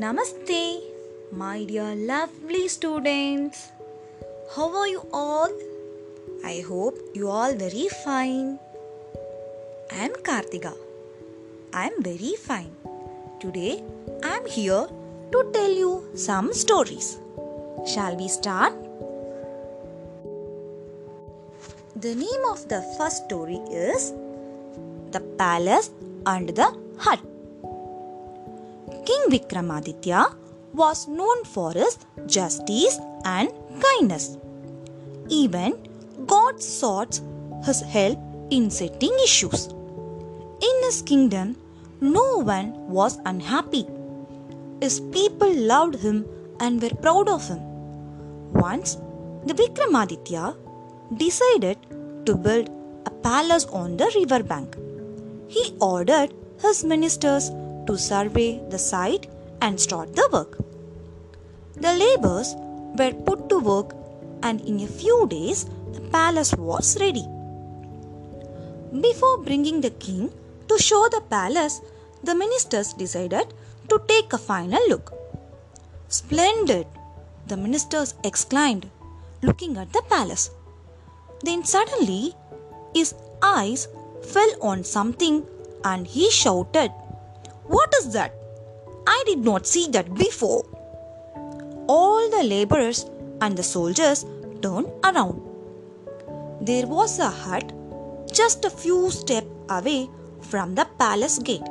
Namaste, my dear lovely students. How are you all? I hope you all very fine. I am Kartika. I am very fine. Today I am here to tell you some stories. Shall we start? The name of the first story is The Palace and the Hut. King Vikramaditya was known for his justice and kindness. Even God sought his help in settling issues. In his kingdom, no one was unhappy. His people loved him and were proud of him. Once, the Vikramaditya decided to build a palace on the river bank. He ordered his ministers to survey the site and start the work. The laborers were put to work, and in a few days, the palace was ready. Before bringing the king to show the palace, the ministers decided to take a final look. Splendid! The ministers exclaimed, looking at the palace. Then suddenly, his eyes fell on something and he shouted, What is that? I did not see that before. All the laborers and the soldiers turned around. There was a hut just a few steps away from the palace gate.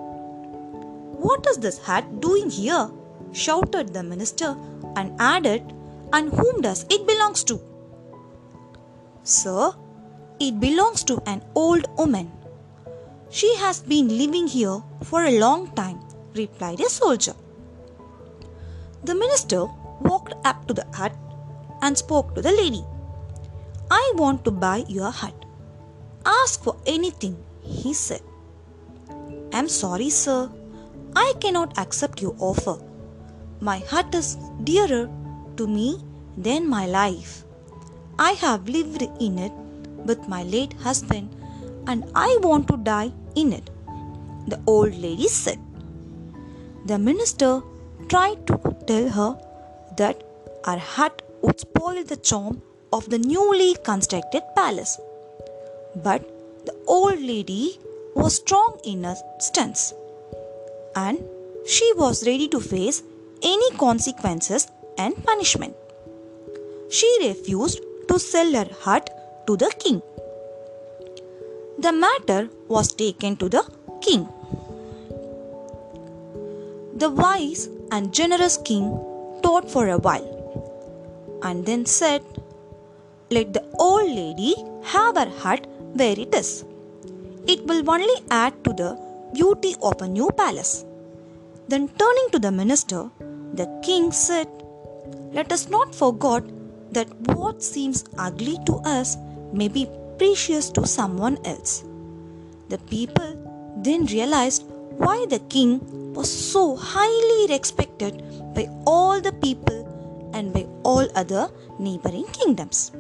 What is this hut doing here? shouted the minister and added, And whom does it belongs to? Sir, it belongs to an old woman. She has been living here for a long time, replied a soldier. The minister walked up to the hut and spoke to the lady. I want to buy your hut. Ask for anything, he said. I'm sorry, sir. I cannot accept your offer. My hut is dearer to me than my life. I have lived in it with my late husband and I want to die in it, the old lady said. The minister tried to tell her that her hut would spoil the charm of the newly constructed palace. But the old lady was strong in her stance and she was ready to face any consequences and punishment. She refused to sell her hut to the king. The matter was taken to the king. The wise and generous king thought for a while and then said, Let the old lady have her hut where it is. It will only add to the beauty of a new palace. Then turning to the minister, the king said, Let us not forget that what seems ugly to us may be precious to someone else. The people then realized why the king was so highly respected by all the people and by all other neighboring kingdoms.